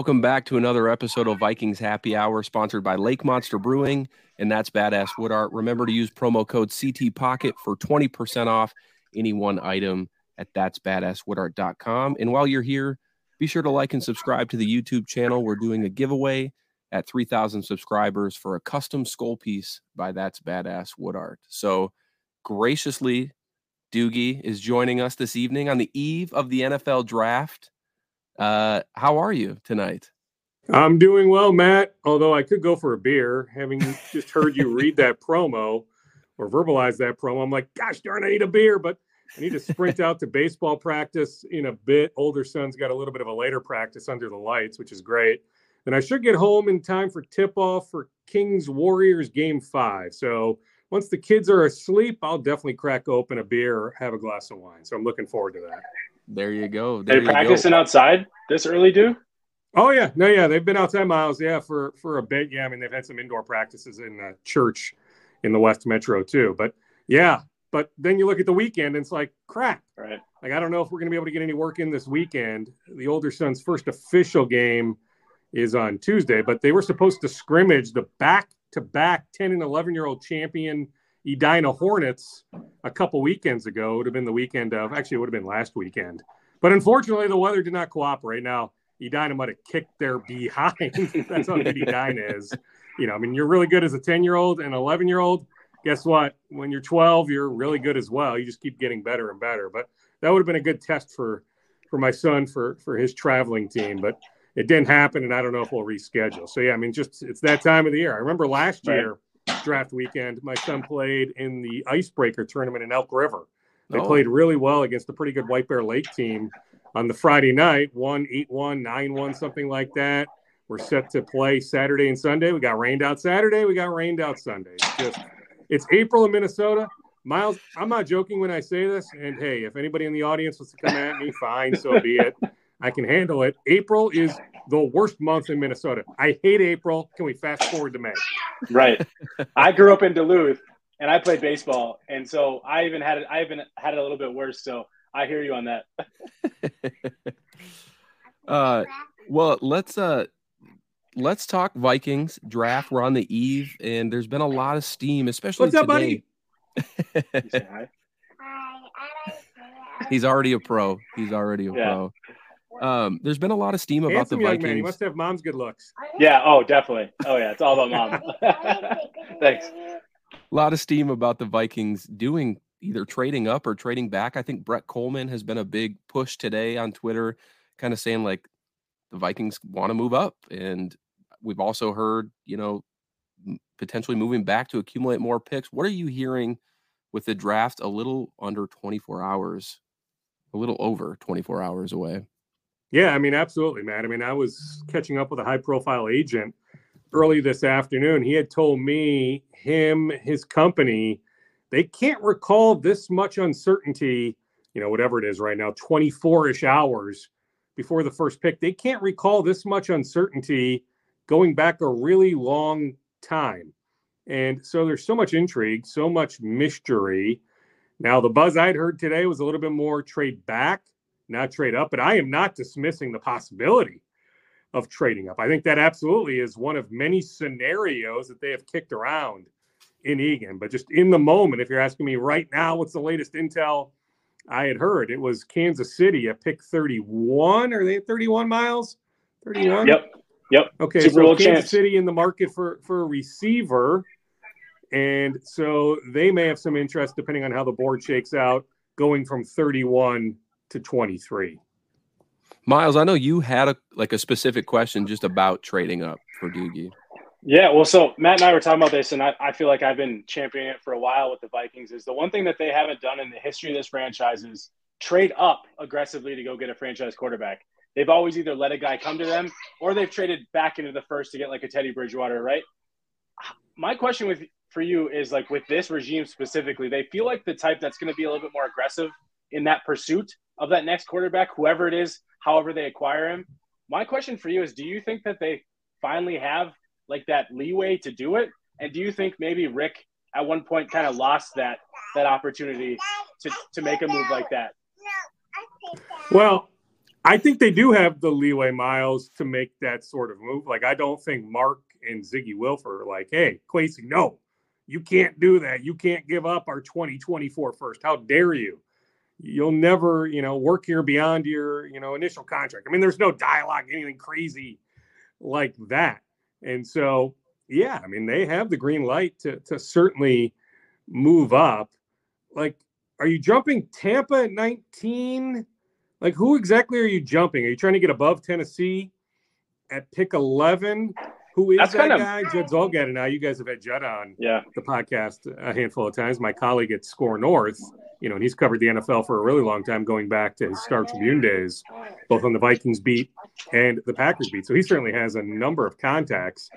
Welcome back to another episode of Vikings Happy Hour, sponsored by Lake Monster Brewing, and that's Badass Wood Art. Remember to use promo code CT Pocket for 20% off any one item at that'sbadasswoodart.com. And while you're here, be sure to like and subscribe to the YouTube channel. We're doing a giveaway at 3,000 subscribers for a custom skull piece by That's Badass Wood Art. So graciously, Doogie is joining us this evening on the eve of the NFL draft. Uh, how are you tonight? I'm doing well, Matt. Although I could go for a beer, having just heard you read that promo or verbalize that promo, I'm like, gosh darn, I need a beer, but I need to sprint out to baseball practice in a bit. Older son's got a little bit of a later practice under the lights, which is great. And I should get home in time for tip off for Kings Warriors game five. So once the kids are asleep, I'll definitely crack open a beer or have a glass of wine. So I'm looking forward to that. There you go. There they practicing go. outside this early, do? Oh yeah, no, yeah, they've been outside Myles, yeah, for for a bit. Yeah, I mean they've had some indoor practices in the church in the West Metro too. But yeah, but then you look at the weekend and it's like crap. Right. Like I don't know if we're going to be able to get any work in this weekend. The older son's first official game is on Tuesday, but they were supposed to scrimmage the back to back 10 and 11 year old champion Edina Hornets a couple weekends ago. It would have been the weekend of, actually, it would have been last weekend. But unfortunately, the weather did not cooperate. Now, Edina might have kicked their behind. That's how good Edina is. You know, I mean, you're really good as a 10 year old and 11 year old. Guess what? When you're 12, you're really good as well. You just keep getting better and better. But that would have been a good test for for my son for for his traveling team. But it didn't happen, and I don't know if we'll reschedule. So yeah, I mean, just it's that time of the year. I remember last year draft weekend, my son played in the icebreaker tournament in Elk River. They oh. played really well against a pretty good White Bear Lake team on the Friday night, one eight one nine one something like that. We're set to play Saturday and Sunday. We got rained out Saturday. We got rained out Sunday. It's just it's April in Minnesota. Myles, I'm not joking when I say this. And hey, if anybody in the audience wants to come at me, fine, so be it. I can handle it. April is the worst month in Minnesota. I hate April. Can we fast forward to May? Right. I grew up in Duluth and I played baseball, and so I even had it. I even had it a little bit worse. So I hear you on that. uh, well, let's uh, let's talk Vikings draft. We're on the eve, and there's been a lot of steam, especially What's today. Up, buddy? He's already a pro. He's already a yeah. pro. Um, there's been a lot of steam about Handsome the Vikings. Man. He must have mom's good looks. Yeah. Oh, definitely. Oh, yeah. It's all about mom. Thanks. A lot of steam about the Vikings doing either trading up or trading back. I think Brett Coleman has been a big push today on Twitter, kind of saying like the Vikings want to move up. And we've also heard, you know, potentially moving back to accumulate more picks. What are you hearing with the draft a little under 24 hours, a little over 24 hours away? Yeah, I mean, absolutely, Matt. I mean, I was catching up with a high profile agent early this afternoon. He had told me, him, his company, they can't recall this much uncertainty, you know, whatever it is right now, 24 ish hours before the first pick. They can't recall this much uncertainty going back a really long time. And so there's so much intrigue, so much mystery. Now, the buzz I'd heard today was a little bit more trade back not trade up. But I am not dismissing the possibility of trading up. I think that absolutely is one of many scenarios that they have kicked around in Eagan. But just in the moment, if you're asking me right now, what's the latest intel I had heard? It was Kansas City at pick 31. Are they at 31 Myles? 31? Yep. Yep. Okay. Super so Kansas chance. City in the market for, for a receiver. And so they may have some interest depending on how the board shakes out going from 31 to 23. Myles, I know you had a like a specific question just about trading up for Doogie. Yeah, well, so Matt and I were talking about this, and I, I feel like I've been championing it for a while with the Vikings. Is the one thing that they haven't done in the history of this franchise is trade up aggressively to go get a franchise quarterback. They've always either let a guy come to them or they've traded back into the first to get like a Teddy Bridgewater, right? My question with for you is like with this regime specifically, they feel like the type that's going to be a little bit more aggressive in that pursuit of that next quarterback, whoever it is, however they acquire him. My question for you is do you think that they finally have like that leeway to do it? And do you think maybe Rick at one point kind of lost that that opportunity to, to make a move like that? Well, I think they do have the leeway, Myles, to make that sort of move. Like, I don't think Mark and Zygi Wilf are like, hey, Kwesi, no, you can't do that. You can't give up our 2024 first. How dare you? You'll never, you know, work here beyond your, you know, initial contract. I mean, there's no dialogue, anything crazy like that. And so, yeah, I mean, they have the green light to to certainly move up. Like, are you jumping Tampa at 19? Like, who exactly are you jumping? Are you trying to get above Tennessee at pick 11? Who is That's that guy? Judd Zulgad and I. You guys have had Judd on yeah. the podcast a handful of times. My colleague at Skor North, you know, and he's covered the NFL for a really long time, going back to his Star Tribune days, both on the Vikings beat and the Packers beat. So he certainly has a number of contacts.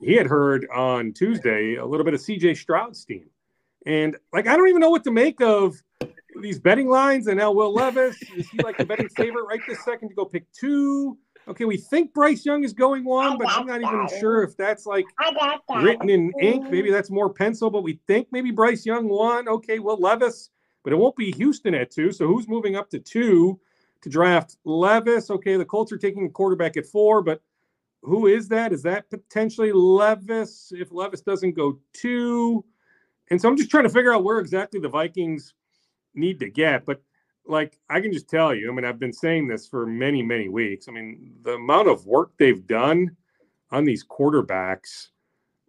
He had heard on Tuesday a little bit of CJ Stroud's team. And like, I don't even know what to make of these betting lines. And now Will Levis is he like the betting favorite right this second to go pick two? Okay, we think Bryce Young is going one, but I'm not even sure if that's like written in ink. Maybe that's more pencil, but we think maybe Bryce Young won. Okay, Will Levis, but it won't be Houston at two. So who's moving up to two to draft Levis? Okay, the Colts are taking a quarterback at four, but who is that? Is that potentially Levis? If Levis doesn't go two, and so I'm just trying to figure out where exactly the Vikings need to get. But like I can just tell you, I mean, I've been saying this for many, many weeks. I mean, the amount of work they've done on these quarterbacks,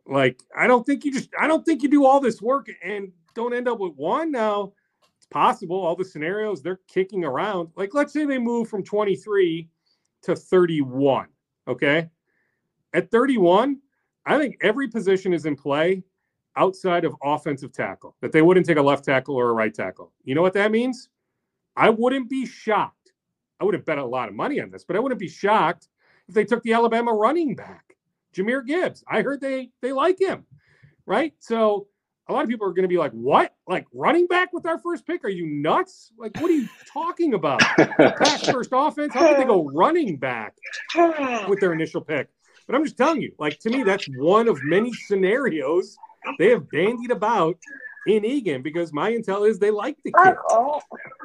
like I don't think you just I don't think you do all this work and don't end up with one. Now it's possible, all the scenarios they're kicking around. Like, let's say they move from 23 to 31. Okay. At 31, I think every position is in play outside of offensive tackle, that they wouldn't take a left tackle or a right tackle. You know what that means? I wouldn't be shocked. I would have bet a lot of money on this, but I wouldn't be shocked if they took the Alabama running back, Jahmyr Gibbs. I heard they they like him, right? So a lot of people are going to be like, "What? Like running back with our first pick? Are you nuts? Like, what are you talking about? Pass first offense? How could they go running back with their initial pick?" But I'm just telling you, like to me, that's one of many scenarios they have bandied about in Eagan because my intel is they like the kid.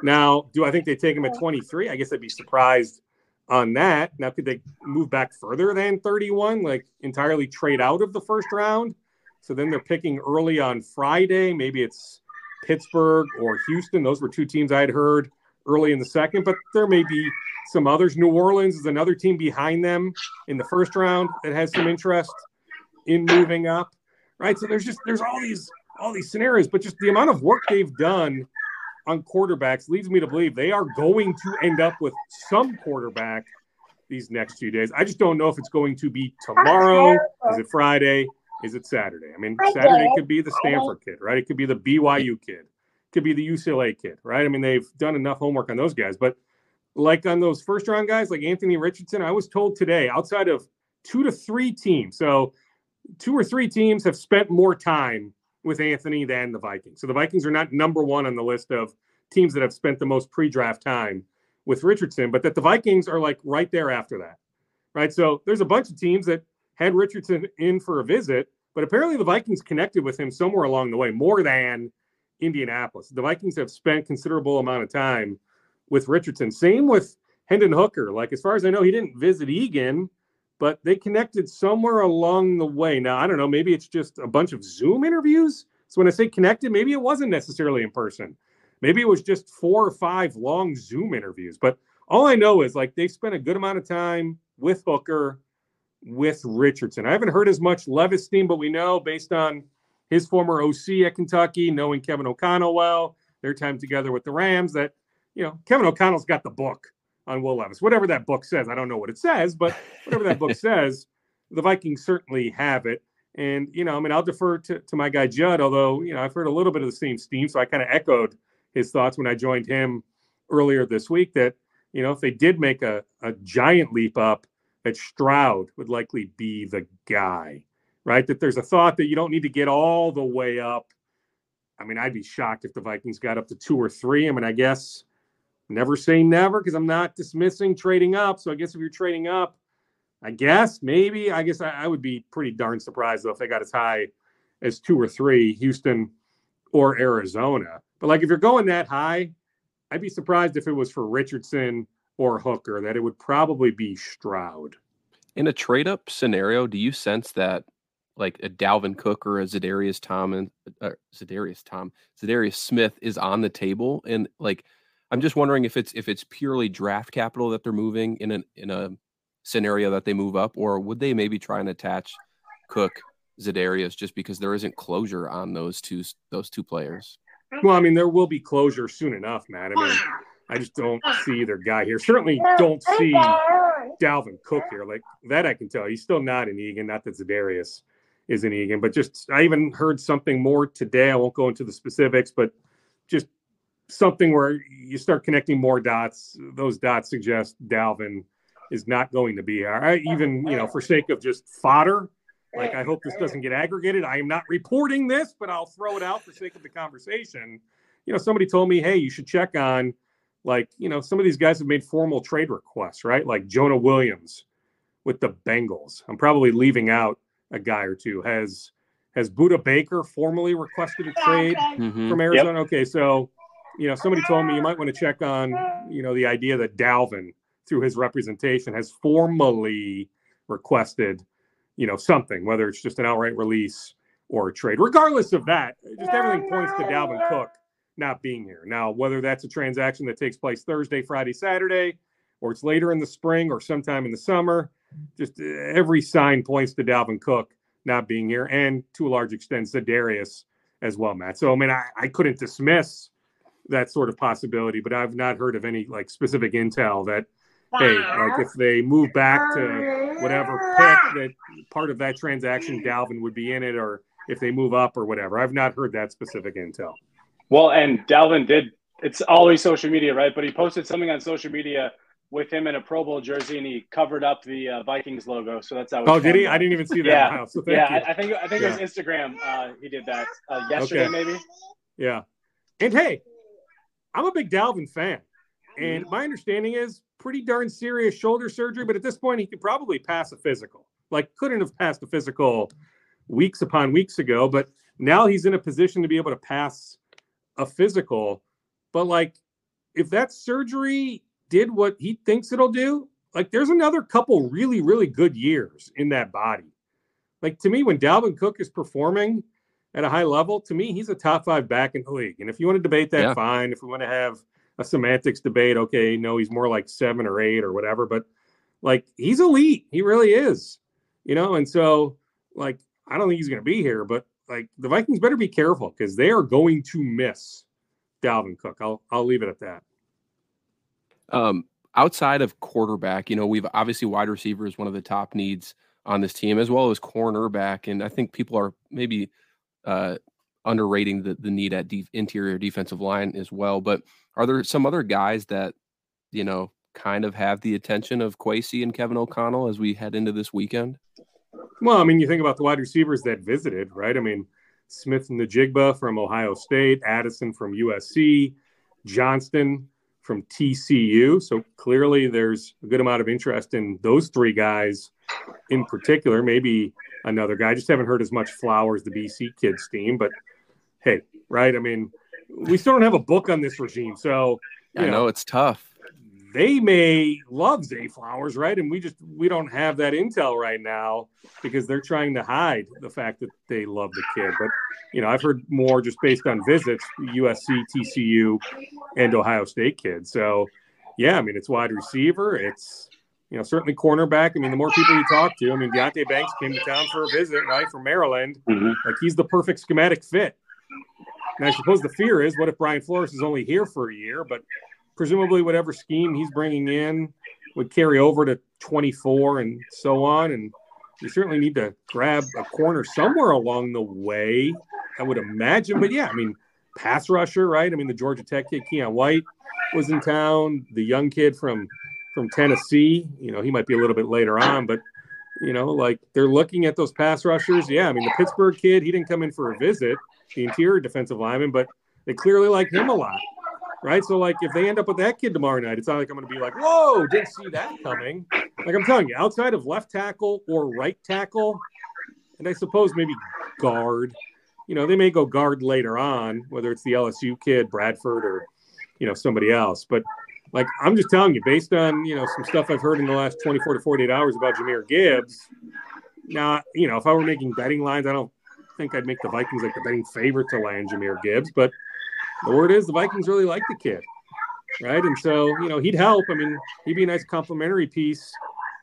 Now, do I think they take him at 23? I guess I'd be surprised on that. Now, could they move back further than 31, like entirely trade out of the first round? So then they're picking early on Friday. Maybe it's Pittsburgh or Houston. Those were two teams I had heard early in the second, but there may be some others. New Orleans is another team behind them in the first round that has some interest in moving up right? So there's just there's all these all these scenarios, but just the amount of work they've done on quarterbacks leads me to believe they are going to end up with some quarterback these next few days. I just don't know if it's going to be tomorrow. Is it Friday? Is it Saturday? I mean, Saturday could be the Stanford kid, right? It could be the BYU kid, it could be the UCLA kid, right? I mean, they've done enough homework on those guys, but like on those first round guys, like Anthony Richardson, I was told today, outside of two to three teams, so two or three teams have spent more time with Anthony than the Vikings. So the Vikings are not number one on the list of teams that have spent the most pre-draft time with Richardson, but that the Vikings are like right there after that. Right. So there's a bunch of teams that had Richardson in for a visit, but apparently the Vikings connected with him somewhere along the way, more than Indianapolis. The Vikings have spent considerable amount of time with Richardson. Same with Hendon Hooker. Like as far as I know, he didn't visit Eagan but they connected somewhere along the way. Now, I don't know, maybe it's just a bunch of Zoom interviews. So when I say connected, maybe it wasn't necessarily in person. Maybe it was just four or five long Zoom interviews. But all I know is like they spent a good amount of time with Hooker, with Richardson. I haven't heard as much Levis steam, but we know based on his former OC at Kentucky, knowing Kevin O'Connell well, their time together with the Rams, that you know Kevin O'Connell's got the book on Will Levis. Whatever that book says, I don't know what it says, but whatever that book says, the Vikings certainly have it. And, you know, I mean, I'll defer to, to my guy Judd, although, you know, I've heard a little bit of the same steam. So I kind of echoed his thoughts when I joined him earlier this week that, you know, if they did make a, a giant leap up, that Stroud would likely be the guy, right? That there's a thought that you don't need to get all the way up. I mean, I'd be shocked if the Vikings got up to two or three. I mean, I guess Never say never because I'm not dismissing trading up. So I guess if you're trading up, I guess maybe I guess I, I, would be pretty darn surprised though if they got as high as two or three, Houston or Arizona. But like if you're going that high, I'd be surprised if it was for Richardson or Hooker, that it would probably be Stroud. In a trade up scenario, do you sense that like a Dalvin Cook or a Za'Darius Tom and uh, Za'Darius Tom, Za'Darius Smith is on the table, and like I'm just wondering if it's if it's purely draft capital that they're moving in a in a scenario that they move up, or would they maybe try and attach Cook, Za'Darius just because there isn't closure on those two those two players? Well, I mean, there will be closure soon enough, Matt. I mean, I just don't see either guy here. Certainly don't see Dalvin Cook here. Like that, I can tell. He's still not an Eagan. Not that Za'Darius is an Eagan, but just I even heard something more today. I won't go into the specifics, but just something where you start connecting more dots. Those dots suggest Dalvin is not going to be here. I, even you know, for sake of just fodder, like I hope this doesn't get aggregated. I am not reporting this, but I'll throw it out for sake of the conversation. You know, somebody told me, hey, you should check on like you know some of these guys have made formal trade requests, right? Like Jonah Williams with the Bengals. I'm probably leaving out a guy or two. Has has Budda Baker formally requested a trade mm-hmm. from Arizona? Yep. Okay, so you know somebody told me you might want to check on you know the idea that Dalvin through his representation has formally requested you know something, whether it's just an outright release or a trade. Regardless of that, just everything points to Dalvin Cook not being here. Now, whether that's a transaction that takes place Thursday, Friday, Saturday, or it's later in the spring or sometime in the summer, just uh, every sign points to Dalvin Cook not being here, and to a large extent, Za'Darius as well, Matt. So, I mean, I, I couldn't dismiss that sort of possibility, but I've not heard of any like specific intel that, hey, like if they move back to whatever pick that part of that transaction, Dalvin would be in it, or if they move up or whatever. I've not heard that specific intel. Well, and Dalvin did. It's always social media, right? But he posted something on social media with him in a Pro Bowl jersey, and he covered up the uh, Vikings logo. So that's how. Oh, did he? I didn't even see that. Yeah, wow. so yeah. I, I, think I think yeah. it was Instagram. Uh, he did that uh, yesterday, okay. maybe. Yeah, and hey, I'm a big Dalvin fan, and my understanding is pretty darn serious shoulder surgery. But at this point, he could probably pass a physical. Like, couldn't have passed a physical weeks upon weeks ago, but now he's in a position to be able to pass a physical. But like, if that surgery did what he thinks it'll do, like there's another couple really, really good years in that body. Like to me, when Dalvin Cook is performing at a high level, to me, he's a top five back in the league. And if you want to debate that, yeah. fine. If we want to have a semantics debate, okay, no, he's more like seven or eight or whatever. But like he's elite. He really is. You know, and so like I don't think he's gonna be here, but like the Vikings better be careful because they are going to miss Dalvin Cook. I'll I'll leave it at that. Um, outside of quarterback, you know, we've obviously wide receiver is one of the top needs on this team, as well as cornerback, and I think people are maybe uh, underrating the the need at de- interior defensive line as well. But are there some other guys that you know kind of have the attention of Kwesi and Kevin O'Connell as we head into this weekend? Well, I mean, you think about the wide receivers that visited, right? I mean, Smith-Njigba from Ohio State, Addison from USC, Johnston from TCU. So clearly there's a good amount of interest in those three guys in particular. Maybe another guy. I just haven't heard as much Flowers, the BC kids team, but hey, right? I mean, we still don't have a book on this regime. So I know, know it's tough they may love Zay Flowers, right? And we just we don't have that intel right now because they're trying to hide the fact that they love the kid. But you know, I've heard more just based on visits, USC, TCU, and Ohio State kids. So yeah, I mean it's wide receiver, it's you know, certainly cornerback. I mean, the more people you talk to, I mean, Deonte Banks came to town for a visit, right, from Maryland. Mm-hmm. Like he's the perfect schematic fit. And I suppose the fear is, what if Brian Flores is only here for a year? But presumably whatever scheme he's bringing in would carry over to 24 and so on. And you certainly need to grab a corner somewhere along the way, I would imagine. But yeah, I mean, pass rusher, right? I mean, the Georgia Tech kid, Keion White, was in town. The young kid from from Tennessee, you know, he might be a little bit later on, but you know, like they're looking at those pass rushers. Yeah, I mean, the Pittsburgh kid, he didn't come in for a visit, the interior defensive lineman, but they clearly like him a lot right? So like if they end up with that kid tomorrow night, it's not like I'm going to be like, whoa, didn't see that coming. Like I'm telling you, outside of left tackle or right tackle, and I suppose maybe guard, you know, they may go guard later on, whether it's the LSU kid, Bradford, or you know somebody else. But like I'm just telling you, based on you know some stuff I've heard in the last 24 to 48 hours about Jahmyr Gibbs. Now, you know, if I were making betting lines, I don't think I'd make the Vikings like the betting favorite to land Jahmyr Gibbs, but the word is the Vikings really like the kid, right? And so you know he'd help. I mean, he'd be a nice complimentary piece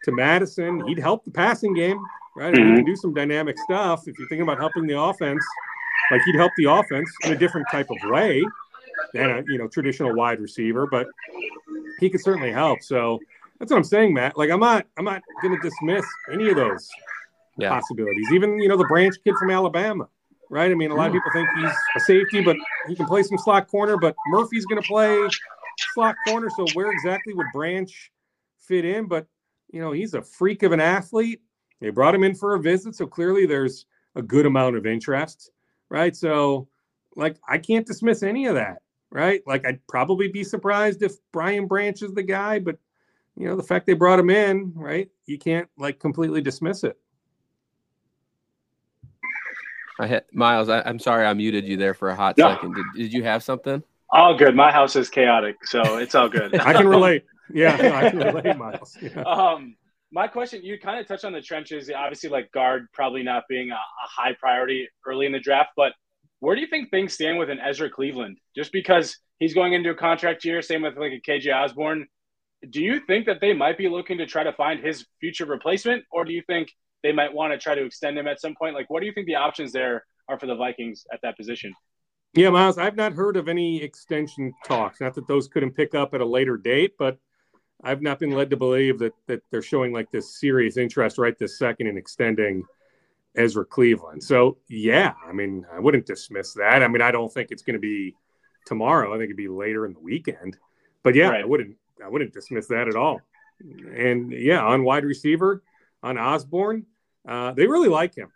to Mattison. He'd help the passing game, right? Mm-hmm. He can do some dynamic stuff. If you're thinking about helping the offense, like he'd help the offense in a different type of way than a you know traditional wide receiver, but he could certainly help. So that's what I'm saying, Matt. Like I'm not I'm not going to dismiss any of those yeah. possibilities. Even you know the Branch kid from Alabama, right? I mean, a lot of mm. people think he's a safety, but he can play some slot corner. But Murphy's going to play slot corner, so where exactly would Branch fit in? But you know, he's a freak of an athlete. They brought him in for a visit, so clearly there's a good amount of interest, right? So, like, I can't dismiss any of that right? Like I'd probably be surprised if Brian Branch is the guy, but you know, the fact they brought him in, right? You can't like completely dismiss it. I hit Myles. I, am sorry, I muted you there for a hot no. second. Did, did you have something? All good. My house is chaotic, so it's all good. I can relate. Yeah, no, I can relate, Myles. Yeah. Um, my question, you kind of touched on the trenches. Obviously, like guard probably not being a, a high priority early in the draft, but where do you think things stand with an Ezra Cleveland? Just because he's going into a contract year, same with like a KJ Osborn. Do you think that they might be looking to try to find his future replacement, or do you think they might want to try to extend him at some point? Like, what do you think the options there are for the Vikings at that position? Yeah, Myles, I've not heard of any extension talks. Not that those couldn't pick up at a later date, but I've not been led to believe that that they're showing like this serious interest right this second in extending Ezra Cleveland. So yeah, I mean, I wouldn't dismiss that. I mean, I don't think it's going to be tomorrow. I think it'd be later in the weekend. But yeah, right. I wouldn't I wouldn't dismiss that at all. And yeah, on wide receiver, on Osborn, uh, they really like him.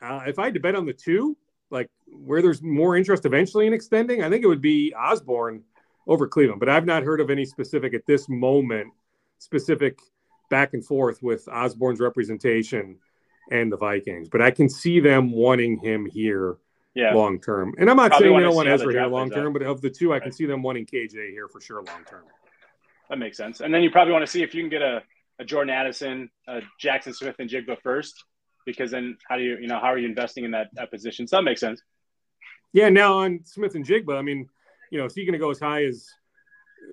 Uh, if I had to bet on the two, like where there's more interest eventually in extending, I think it would be Osborn over Cleveland. But I've not heard of any specific at this moment, specific back and forth with Osborn's representation and the Vikings. But I can see them wanting him here yeah. long term. And I'm not Probably saying they don't want Ezra here long term, but of the two, I can see them wanting KJ here for sure long term. That makes sense. And then you probably want to see if you can get a, a Jordan Addison, a Jaxon Smith-Njigba first, because then how do you, you know, how are you investing in that, that position? So that makes sense. Yeah. Now on Smith-Njigba, I mean, you know, is he going to go as high as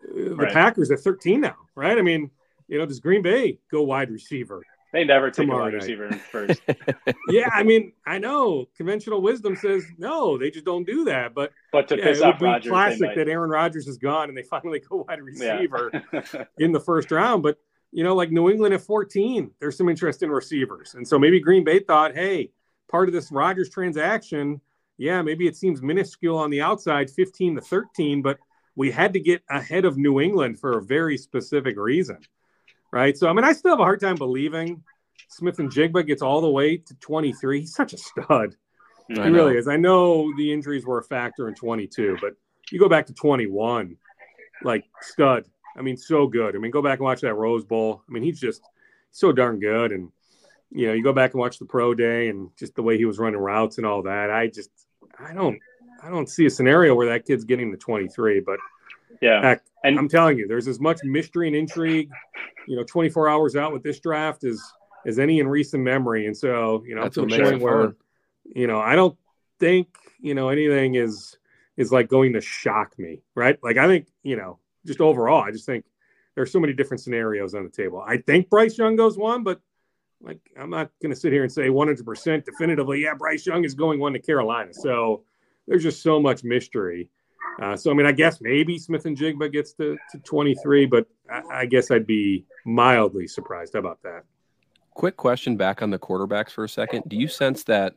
uh, the right. Packers at 13 now, right? I mean, you know, does Green Bay go wide receiver? They never take a wide receiver first. yeah, I mean, I know conventional wisdom says no, they just don't do that. But but to yeah, piss it off would Rodgers, be classic that Aaron Rodgers is gone and they finally go wide receiver yeah. in the first round. But you know, like New England at 14, there's some interest in receivers, and so maybe Green Bay thought, hey, part of this Rodgers transaction, yeah, maybe it seems minuscule on the outside, 15 to 13, but we had to get ahead of New England for a very specific reason right? So I mean, I still have a hard time believing Smith-Njigba gets all the way to 23. He's such a stud. he really is. I know the injuries were a factor in 22, but you go back to 21, like stud. I mean, so good. I mean, go back and watch that Rose Bowl. I mean, he's just so darn good. And you know, you go back and watch the pro day and just the way he was running routes and all that. I just, I don't, I don't see a scenario where that kid's getting to 23. But yeah, heck, and I'm telling you, there's as much mystery and intrigue you know 24 hours out with this draft as as any in recent memory. And so you know That's to the point where you know i don't think you know anything is is like going to shock me right? Like i think you know just overall i just think there's so many different scenarios on the table. I think bryce young goes one but like i'm not going to sit here and say 100% definitively yeah bryce young is going one to carolina. So there's just so much mystery uh, so I mean, I guess maybe Smith-Njigba gets to, to 23, but I, I, guess I'd be mildly surprised. About that? Quick question back on the quarterbacks for a second. Do you sense that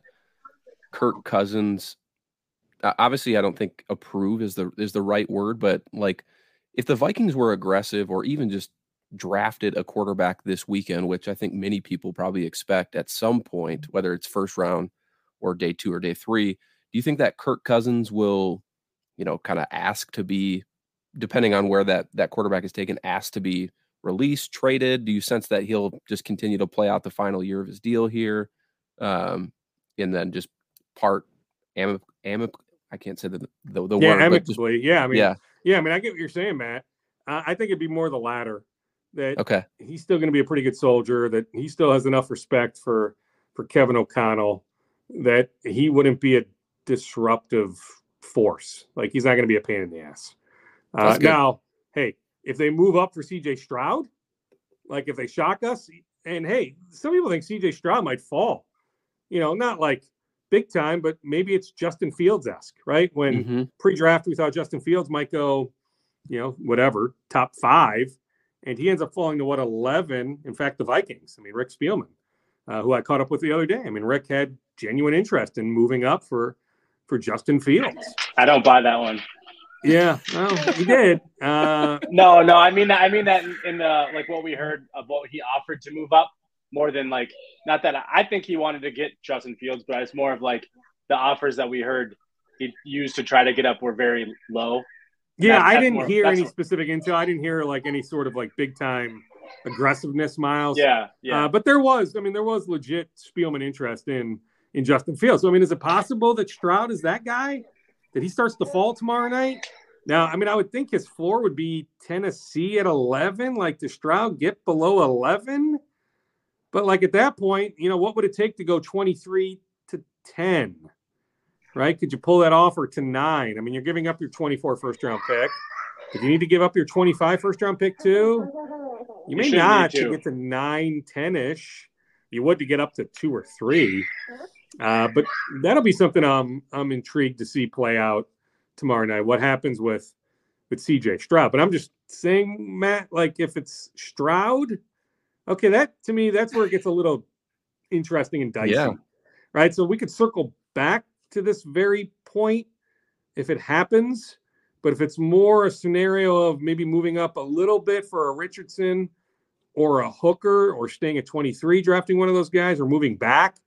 Kirk Cousins? Obviously, I don't think approve is the is the right word, but like if the Vikings were aggressive or even just drafted a quarterback this weekend, which I think many people probably expect at some point, whether it's first round or day two or day three, do you think that Kirk Cousins will you know, kind of ask to be, depending on where that that quarterback is taken, asked to be released, traded? Do you sense that he'll just continue to play out the final year of his deal here, um, and then just part am am I can't say the the, the yeah, word, amicably. Just, yeah, I mean, yeah, yeah. I mean, I get what you're saying, Matt. I think it'd be more the latter. That okay, he's still going to be a pretty good soldier. That he still has enough respect for for Kevin O'Connell that he wouldn't be a disruptive force. Like he's not going to be a pain in the ass. Uh, now, hey, if they move up for CJ Stroud, like if they shock us, and hey, some people think CJ Stroud might fall. You know, not like big time, but maybe it's Justin Fields esque, right? When mm-hmm. pre draft we thought Justin Fields might go, you know, whatever, top five, and he ends up falling to what, 11? In fact, the Vikings. I mean, Rick Spielman, uh, who I caught up with the other day. I mean, Rick had genuine interest in moving up for for Justin Fields. I don't buy that one. Yeah, well, he did. Uh, no, no, I mean that. I mean that in, in the like what we heard of what he offered to move up more than like not that I think he wanted to get Justin Fields, but it's more of like the offers that we heard he used to try to get up were very low. Yeah, I didn't more, hear any what, specific intel. I didn't hear like any sort of like big time aggressiveness, Myles. Yeah, yeah. Uh, but there was, I mean, there was legit Spielman interest in in Justin Fields. So I mean, is it possible that Stroud is that guy? That he starts to fall tomorrow night? Now, I mean, I would think his floor would be Tennessee at eleven. Like, does Stroud get below eleven? But like at that point, you know, what would it take to go 23 to 10? Right? Could you pull that off or to nine? I mean, you're giving up your 24 first round pick. If you need to give up your 25 first round pick too, you may not to get to nine, 10 ish. You would to get up to two or three. Uh, but that'll be something I'm I'm intrigued to see play out tomorrow night. What happens with with CJ Stroud? But I'm just saying, Matt, like if it's Stroud, Okay, that to me, that's where it gets a little interesting and dicey. Yeah. Right. So we could circle back to this very point if it happens. But if it's more a scenario of maybe moving up a little bit for a Richardson or a Hooker or staying at 23, drafting one of those guys or moving back,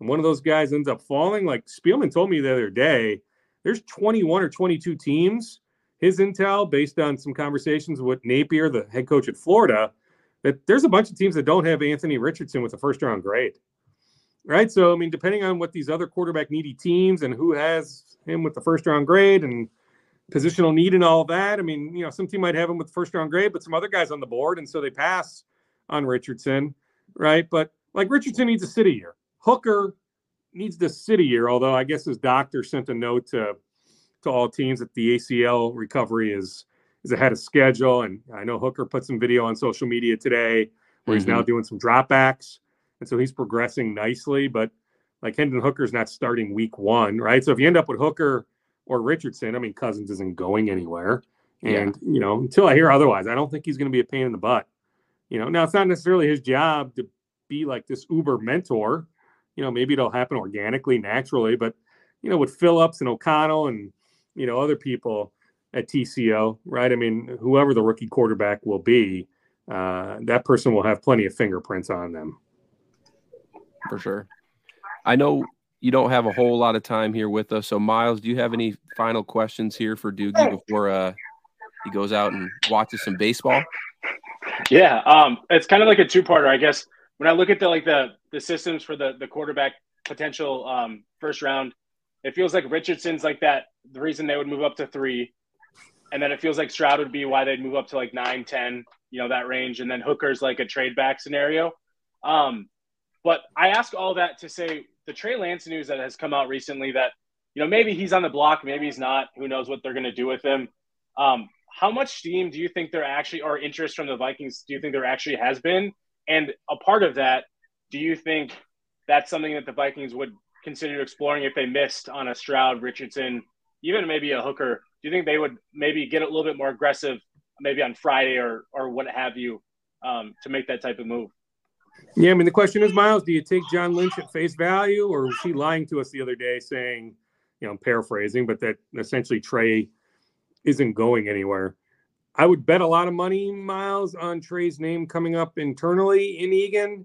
and one of those guys ends up falling, like Spielman told me the other day, there's 21 or 22 teams. His intel, based on some conversations with Napier, the head coach at Florida, that there's a bunch of teams that don't have Anthony Richardson with a first round grade. Right. So, I mean, depending on what these other quarterback needy teams and who has him with the first round grade and positional need and all that, I mean, you know, some team might have him with the first round grade, but some other guys on the board. And so they pass on Richardson. Right. But like Richardson needs a city year. Hooker needs the city year, although I guess his doctor sent a note to to all teams that the ACL recovery is is ahead of schedule. And I know Hooker put some video on social media today where mm-hmm. he's now mm-hmm. doing some dropbacks. And so he's progressing nicely. But like Hendon Hooker's not starting week one, right? So if you end up with Hooker or Richardson, I mean, Cousins isn't going anywhere. And, yeah. you know, until I hear otherwise, I don't think he's going to be a pain in the butt. You know, now it's not necessarily his job to be like this uber mentor. You know, maybe it'll happen organically, naturally, but you know, with Phillips and O'Connell and you know other people, at TCO, right? I mean, whoever the rookie quarterback will be, uh, that person will have plenty of fingerprints on them. For sure. I know you don't have a whole lot of time here with us. So, Myles, do you have any final questions here for Doogie before uh, he goes out and watches some baseball? Yeah, um, it's kind of like a two-parter, I guess. When I look at the like the the systems for the the quarterback potential um, first round, it feels like Richardson's like that. The reason they would move up to three and then it feels like Stroud would be why they'd move up to like nine, ten, you know, that range. And then Hooker's like a trade back scenario. Um, but I ask all that to say the Trey Lance news that has come out recently that, you know, maybe he's on the block, maybe he's not. Who knows what they're going to do with him? Um, how much steam do you think there actually, or interest from the Vikings, do you think there actually has been? And a part of that, do you think that's something that the Vikings would consider exploring if they missed on a Stroud, Richardson, even maybe a Hooker do you think they would maybe get a little bit more aggressive, maybe on Friday or or what have you, um, to make that type of move? Yeah, I mean the question is, Myles, do you take John Lynch at face value, or was he lying to us the other day, saying, you know, I'm paraphrasing, but that essentially Trey isn't going anywhere? I would bet a lot of money, Myles, on Trey's name coming up internally in Eagan.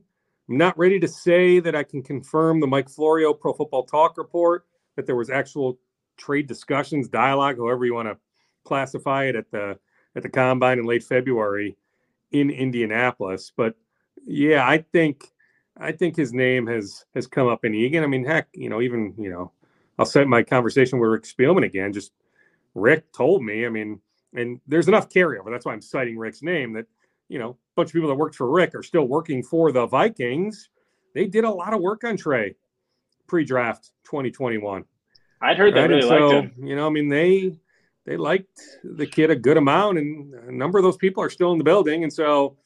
I'm not ready to say that I can confirm the Mike Florio Pro Football Talk report that there was actual trade discussions, dialogue, however you want to classify it at the at the combine in late February in Indianapolis. But yeah, I think I think his name has has come up in Eagan. I mean, heck, you know, even you know, I'll set my conversation with Rick Spielman again. Just Rick told me, I mean, and there's enough carryover. That's why I'm citing Rick's name. That you know, a bunch of people that worked for Rick are still working for the Vikings. They did a lot of work on Trey pre-draft 2021. I'd heard right? really so, liked him. You know, I mean, they they liked the kid a good amount, and a number of those people are still in the building. And so,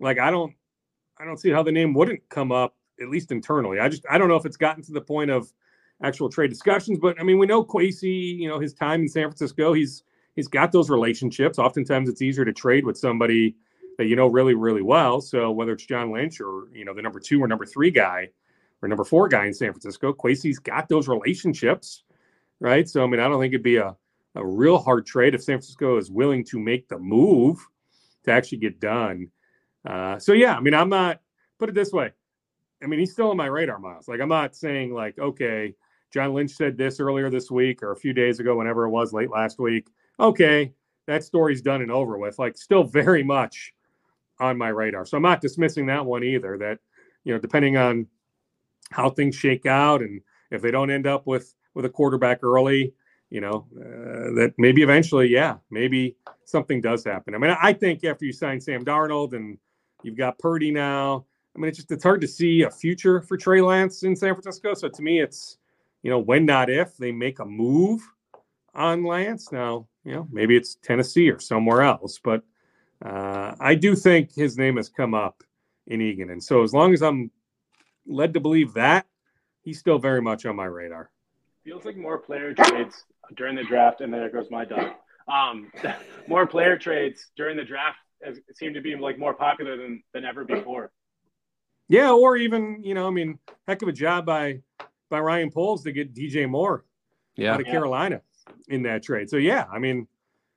like, I don't, I don't see how the name wouldn't come up at least internally. I just, I don't know if it's gotten to the point of actual trade discussions, but I mean, we know Kwesi, you know, his time in San Francisco, he's he's got those relationships. Oftentimes, it's easier to trade with somebody that you know really, really well. So whether it's John Lynch or you know the number two or number three guy or number four guy in San Francisco, Kwesi's got those relationships, right? So I mean, I don't think it'd be a a real hard trade if San Francisco is willing to make the move to actually get done. Uh, so yeah, I mean, I'm not put it this way. I mean, he's still on my radar, Myles. Like, I'm not saying like, okay, John Lynch said this earlier this week or a few days ago, whenever it was late last week. Okay, that story's done and over with. Like, still very much on my radar. So I'm not dismissing that one either. That you know, depending on how things shake out and if they don't end up with with a quarterback early, you know, uh, that maybe eventually, yeah, maybe something does happen. I mean, I think after you sign Sam Darnold and you've got Purdy now, I mean, it's just it's hard to see a future for Trey Lance in San Francisco. So to me, it's you know when not if they make a move on Lance. Now, you know, maybe it's Tennessee or somewhere else, but uh, I do think his name has come up in Eagan, and so as long as I'm led to believe that, he's still very much on my radar. Feels like more player trades during the draft, and there goes my dog. Um, more player trades during the draft seem to be like more popular than than ever before. Yeah, or even you know, I mean, heck of a job by by Ryan Poles to get DJ Moore yeah. out of yeah. Carolina in that trade. So yeah, I mean,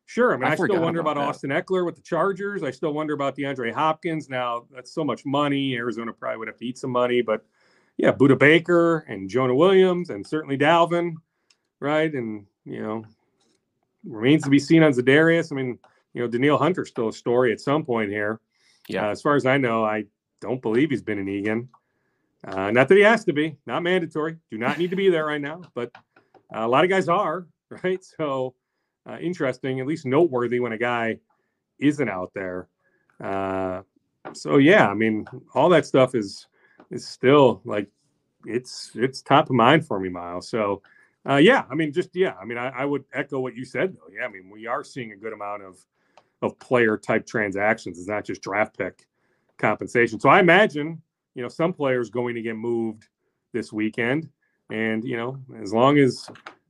sure. I mean, I, I still wonder about, about Austin Ekeler with the Chargers. I still wonder about DeAndre Hopkins. Now that's so much money. Arizona probably would have to eat some money, but yeah, Budda Baker and Jonah Williams and certainly Dalvin, right? And you know, remains to be seen on Za'Darius. I mean, you know, Danielle Hunter's still a story at some point here. Yeah. Uh, as far as I know, I don't believe he's been in Eagan. Uh, not that he has to be, not mandatory. Do not need to be there right now, but uh, a lot of guys are, right? So uh, interesting, at least noteworthy when a guy isn't out there. Uh, so yeah, I mean, all that stuff is is still like it's it's top of mind for me, Myles. So uh, yeah, I mean, just yeah, I mean, I, I, would echo what you said though. Yeah, I mean, we are seeing a good amount of of player type transactions. It's not just draft pick compensation. So I imagine you know some players going to get moved this weekend, and you know as long as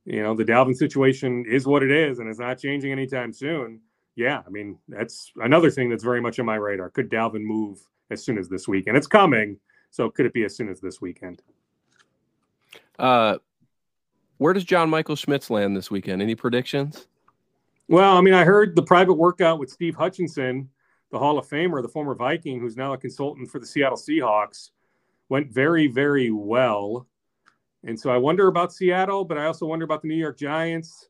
you know the Dalvin situation is what it is and it's not changing anytime soon. Yeah, I mean that's another thing that's very much on my radar. Could Dalvin move as soon as this weekend? It's coming, so could it be as soon as this weekend? Uh, where does John Michael Schmitz land this weekend? Any predictions? Well, I mean, I heard the private workout with Steve Hutchinson, the Hall of Famer, the former Viking, who's now a consultant for the Seattle Seahawks, went very, very well. And so I wonder about Seattle, but I also wonder about the New York Giants.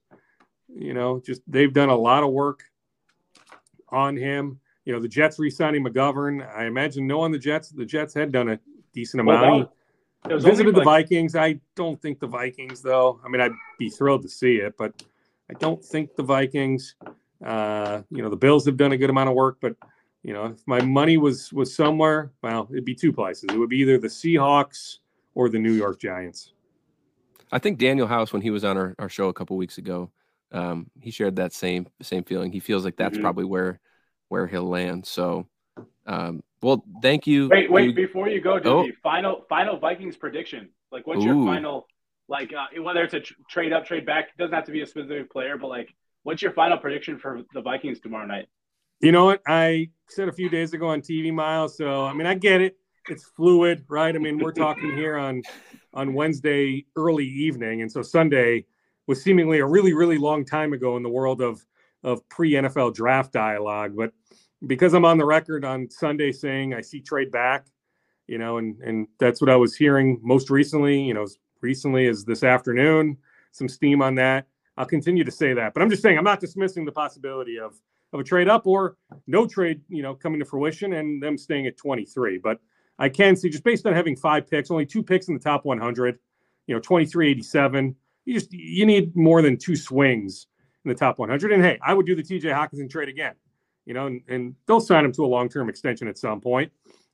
You know, just they've done a lot of work on him. You know, the Jets re-signing McGovern. I imagine no on the Jets. The Jets had done a decent amount. Well, Visited the like... Vikings. I don't think the Vikings, though. I mean, I'd be thrilled to see it, but I don't think the Vikings. Uh, you know, the Bills have done a good amount of work, but you know, if my money was was somewhere, well, it'd be two places. It would be either the Seahawks or the New York Giants. I think Daniel House, when he was on our, our show a couple weeks ago, um, he shared that same same feeling. He feels like that's mm-hmm. probably where where he'll land. So um, well, thank you. Wait, wait, you, before you go, oh. final final Vikings prediction. Like, what's Ooh. your final? Like, uh, whether it's a tr- trade up, trade back, doesn't have to be a specific player, but like, what's your final prediction for the Vikings tomorrow night? You know what I said a few days ago on TV, Myles. So I mean, I get it. It's fluid, right? I mean, we're talking here on on Wednesday early evening, and so Sunday was seemingly a really, really long time ago in the world of of pre NFL draft dialogue. But because I'm on the record on Sunday saying I see trade back, you know, and and that's what I was hearing most recently, you know, as recently as this afternoon, some steam on that. I'll continue to say that, but I'm just saying I'm not dismissing the possibility of of a trade up or no trade, you know, coming to fruition and them staying at 23. But I can see just based on having five picks, only two picks in the top 100, you know, 2387. You just you need more than two swings in the top 100. And hey, I would do the TJ Hockenson trade again, you know, and, and they'll sign him to a long term extension at some point.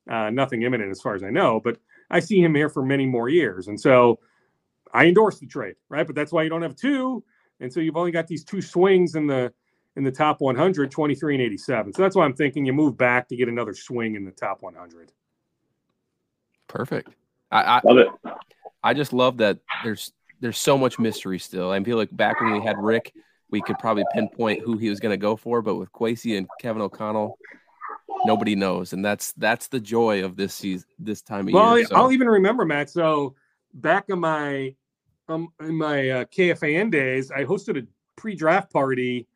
Uh, nothing imminent as far as I know, but I see him here for many more years. And so I endorse the trade, right? But that's why you don't have two. And so you've only got these two swings in the in the top 100, 23 and 87. So that's why I'm thinking you move back to get another swing in the top 100. Perfect. I, I love it. I just love that there's there's so much mystery still. I feel like back when we had Rick, we could probably pinpoint who he was going to go for, but with Kwesi and Kevin O'Connell, nobody knows, and that's that's the joy of this season, this time of well, year. So. I'll even remember Matt. So back in my um in my uh, KFAN days, I hosted a pre-draft party.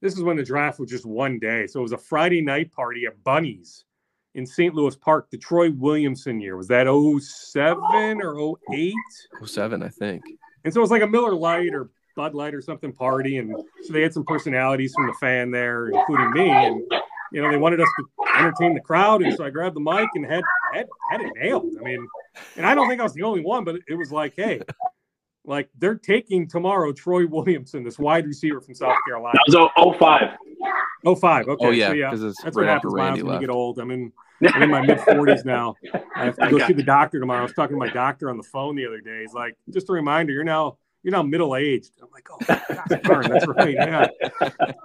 This is when the draft was just one day, so it was a Friday night party at Bunny's in St. Louis Park. The Troy Williamson year was that 07 or 08? 07, I think. And so it was like a Miller Lite or Bud Light or something party, and so they had some personalities from the fan there, including me, and you know they wanted us to entertain the crowd, and so I grabbed the mic and had had had it nailed. I mean, and I don't think I was the only one, but it was like, hey, like they're taking tomorrow Troy Williamson, this wide receiver from South Carolina. That was 05. 05. Okay. Oh, yeah. So, yeah. That's That's right what after happens Randy Miles, when left. you get old. I'm in, I'm in my mid 40s now. I have to I go see the doctor tomorrow. I was talking to my doctor on the phone the other day. He's like, just a reminder, you're now you're now middle aged. I'm like, oh, gosh darn, that's right. Yeah.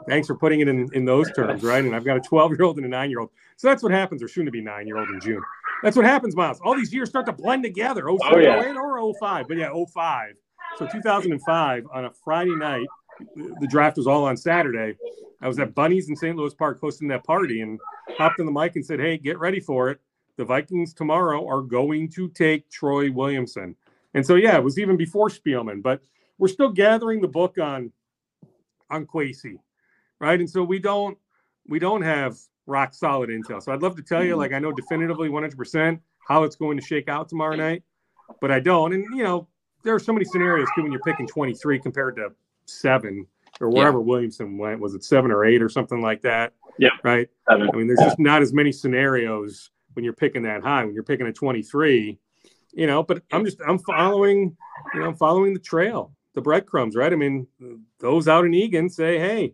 Thanks for putting it in, in those terms, right? And I've got a 12 year old and a nine year old. So that's what happens, or soon to be nine year old in June. That's what happens, Miles. All these years start to blend together. 07, Oh, yeah. 08, or 05. But yeah, 05. So 2005 on a Friday night, the draft was all on Saturday. I was at Bunny's in St. Louis Park hosting that party and hopped in the mic and said, Hey, get ready for it. The Vikings tomorrow are going to take Troy Williamson. And so, yeah, it was even before Spielman, but we're still gathering the book on on Kwesi, right? And so we don't we don't have rock solid intel. So I'd love to tell you, like I know definitively 100% how it's going to shake out tomorrow night, but I don't. And you know, there are so many scenarios too when you're picking 23 compared to seven or wherever Williamson went. Was it seven or eight or something like that? Yeah. Right. Seven. I mean, there's just not as many scenarios when you're picking that high. When you're picking a 23, you know. But I'm just I'm following, you know, I'm following the trail, the breadcrumbs, right? I mean, those out in Eagan say, hey,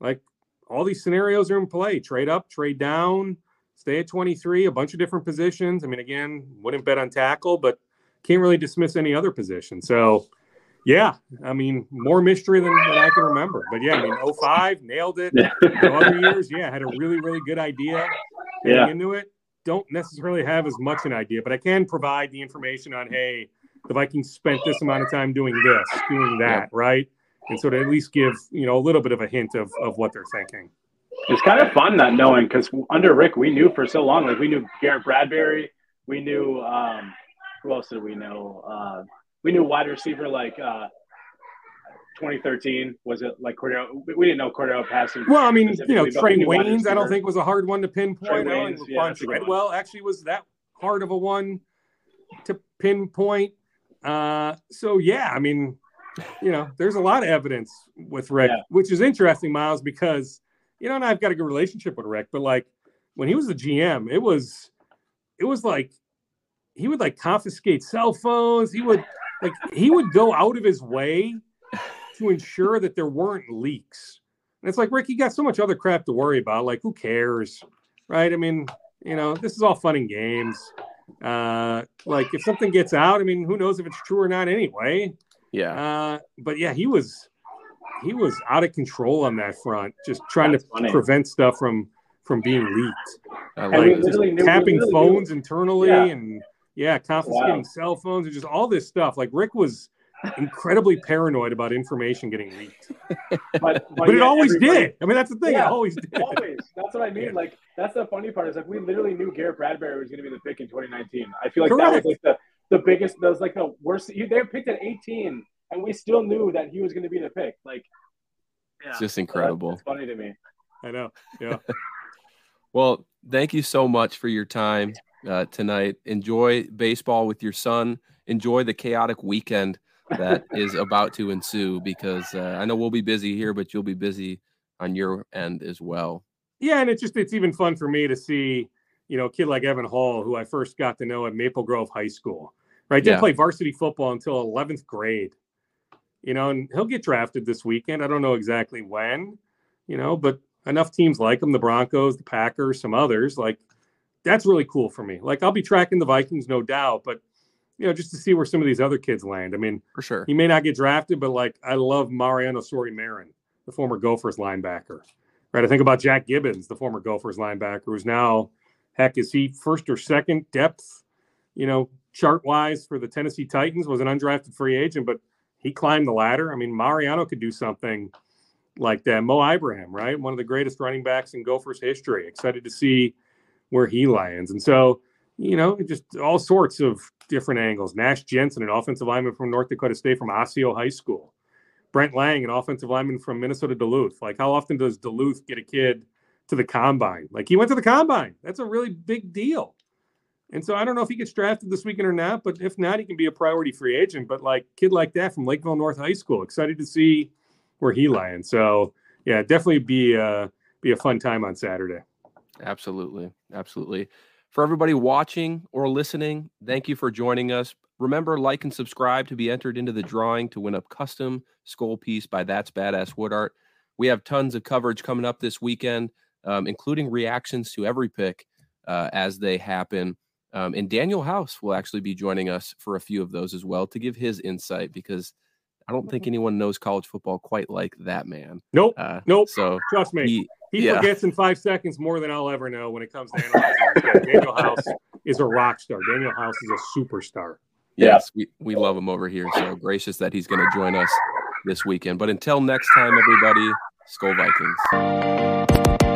like all these scenarios are in play: trade up, trade down, stay at 23, a bunch of different positions. I mean, again, wouldn't bet on tackle, but can't really dismiss any other position. So. Yeah, I mean, more mystery than, than I can remember. But yeah, I mean, 05, nailed it. Yeah. Other years, yeah, had a really, really good idea heading Yeah. into it. Don't necessarily have as much an idea, but I can provide the information on, hey, the Vikings spent this amount of time doing this, doing that, right? And so to at least give, you know, a little bit of a hint of, of what they're thinking. It's kind of fun not knowing because under Rick, we knew for so long. Like we knew Garrett Bradbury, we knew um, who else did we know? Uh, we knew wide receiver like uh, 2013 was it like Cordarrelle? we- didn't know Cordarrelle Patterson. Well, I mean, you know, specifically, but we Trey Waynes, I don't think was a hard one to pinpoint. Waynes, yeah, that's a good one. Treadwell actually was that hard of a one to pinpoint. Uh, so yeah, I mean, you know, there's a lot of evidence with Rick, Yeah. which is interesting, Miles, because you know, and I've got a good relationship with Rick, but like when he was the GM, it was it was like he would like confiscate cell phones. He would like he would go out of his way to ensure that there weren't leaks. And it's like, Rick, you got so much other crap to worry about. Like, who cares? Right? I mean, you know, this is all fun and games. Uh, like if something gets out, I mean, who knows if it's true or not anyway. Yeah. Uh, but yeah, he was he was out of control on that front, just trying That's to funny. prevent stuff from from being leaked. I And like we it. literally we tapping literally phones knew- internally Yeah. and yeah, confiscating Wow. cell phones and just all this stuff. Like Rick was incredibly paranoid about information getting leaked. But, But it yet always everybody- did. I mean, that's the thing. It always did. Always. That's what I mean. Yeah. Like that's the funny part is like we literally knew Garrett Bradbury was going to be the pick in 2019. I feel like that was like the the biggest. That was like the worst. They were picked at 18, and we still knew that he was going to be the pick. Like, yeah, It's just incredible. That's funny to me. I know. Yeah. Well, thank you so much for your time uh, tonight. Enjoy baseball with your son. Enjoy the chaotic weekend that is about to ensue because uh, I know we'll be busy here, but you'll be busy on your end as well. Yeah, and it's just it's even fun for me to see, you know, a kid like Evan Hull, who I first got to know at Maple Grove High School. Right, didn't Yeah. play varsity football until eleventh grade. you know, and he'll get drafted this weekend. I don't know exactly when, you know, but enough teams like him, the Broncos, the Packers, some others, like that's really cool for me. Like I'll be tracking the Vikings, no doubt, but you know, just to see where some of these other kids land. I mean, for sure, he may not get drafted, but like I love Mariano Sori-Marin, the former Gophers linebacker. Right, I think about Jack Gibbens, the former Gophers linebacker, who's now, heck, is he first or second depth, you know, chart wise for the Tennessee Titans? Was an undrafted free agent, but he climbed the ladder. I mean, Mariano could do something like that. Mo Ibrahim, right? One of the greatest running backs in Gophers history. Excited to see where he lands. And so, you know, just all sorts of different angles. Nash Jensen, an offensive lineman from North Dakota State from Osseo High School. Brent Laing, an offensive lineman from Minnesota Duluth. Like, how often does Duluth get a kid to the combine? Like, he went to the combine. That's a really big deal. And so I don't know if he gets drafted this weekend or not, but if not, he can be a priority free agent. But like kid like that from Lakeville North High School, excited to see where he lands. So yeah, definitely be uh be a fun time on Saturday. Absolutely. Absolutely. For everybody watching or listening, thank you for joining us. Remember, like and subscribe to be entered into the drawing to win a custom skull piece by That's Badass Wood Art. We have tons of coverage coming up this weekend, um, including reactions to every pick uh, as they happen. Um, and Daniel House will actually be joining us for a few of those as well to give his insight because I don't think anyone knows college football quite like that man. Nope. Uh, nope. So trust me, he, he yeah. forgets in five seconds more than I'll ever know when it comes to analyzing. Daniel House is a rock star. Daniel House is a superstar. Yes, we, we love him over here. So gracious that he's going to join us this weekend. But until next time, everybody, Skol Vikings.